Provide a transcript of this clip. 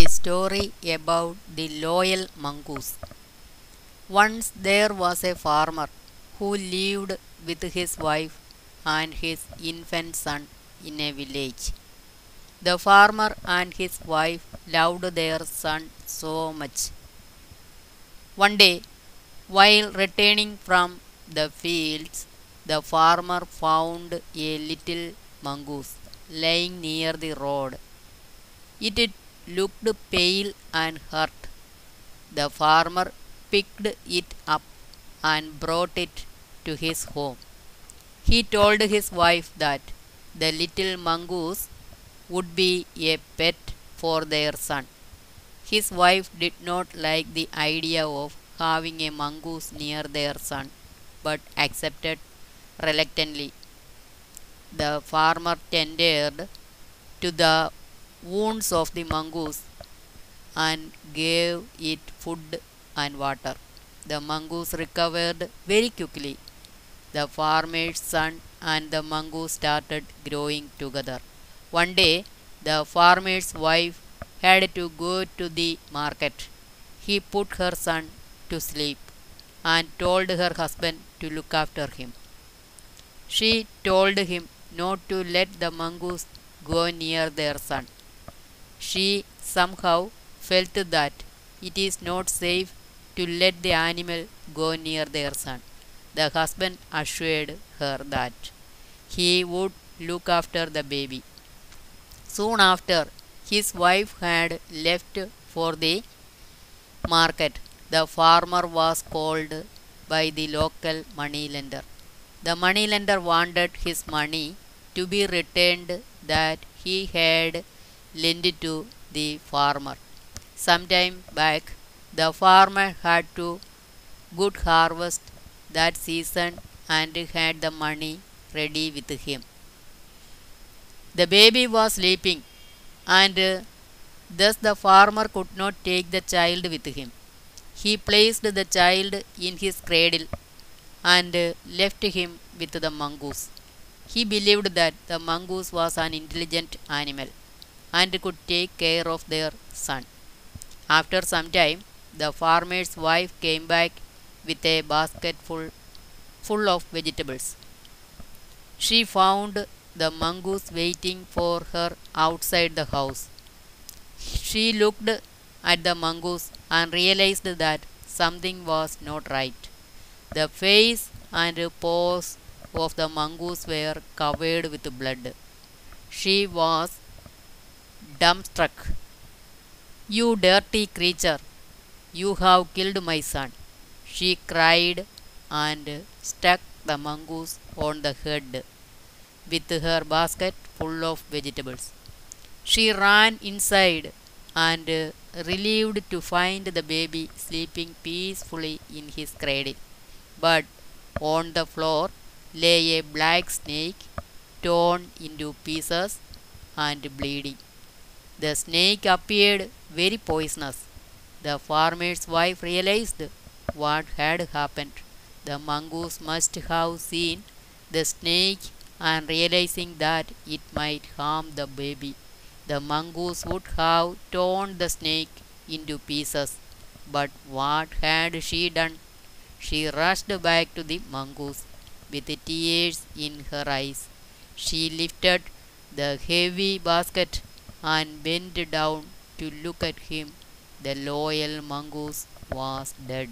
The story about the loyal mongoose. Once there was a farmer who lived with his wife and his infant son in a village. The farmer and his wife loved their son so much. One day, while returning from the fields, the farmer found a little mongoose lying near the road. It looked pale and hurt. The farmer picked it up and brought it to his home. He told his wife that the little mongoose would be a pet for their son. His wife did not like the idea of having a mongoose near their son, but accepted reluctantly. The farmer tended to the wounds of the mongoose and gave it food and water. The mongoose recovered very quickly. The farmer's son and the mongoose started growing together. One day, the farmer's wife had to go to the market. He put her son to sleep and told her husband to look after him. She told him not to let the mongoose go near their son. She somehow felt that it is not safe to let the animal go near their son. The husband assured her that he would look after the baby. Soon after, his wife had left for the market. The farmer was called by the local money lender. The money lender wanted his money to be returned that he had lent to the farmer. Some time back, the farmer had to good harvest that season and had the money ready with him. The baby was sleeping, and uh, thus the farmer could not take the child with him. He placed the child in his cradle and uh, left him with the mongoose. He believed that the mongoose was an intelligent animal and could take care of their son. After some time, the farmer's wife came back with a basket full, full of vegetables. She found the mongoose waiting for her outside the house. She looked at the mongoose and realized that something was not right. The face and paws of the mongoose were covered with blood. She was dumbstruck. You dirty creature, you have killed my son. She cried and struck the mongoose on the head with her basket full of vegetables. She ran inside and relieved to find the baby sleeping peacefully in his cradle. But on the floor lay a black snake torn into pieces and bleeding. The snake appeared very poisonous. The farmer's wife realized what had happened. The mongoose must have seen the snake and realizing that it might harm the baby. The mongoose would have torn the snake into pieces. But what had she done? She rushed back to the mongoose with tears in her eyes. She lifted the heavy basket and bent down to look at him. The loyal mongoose was dead.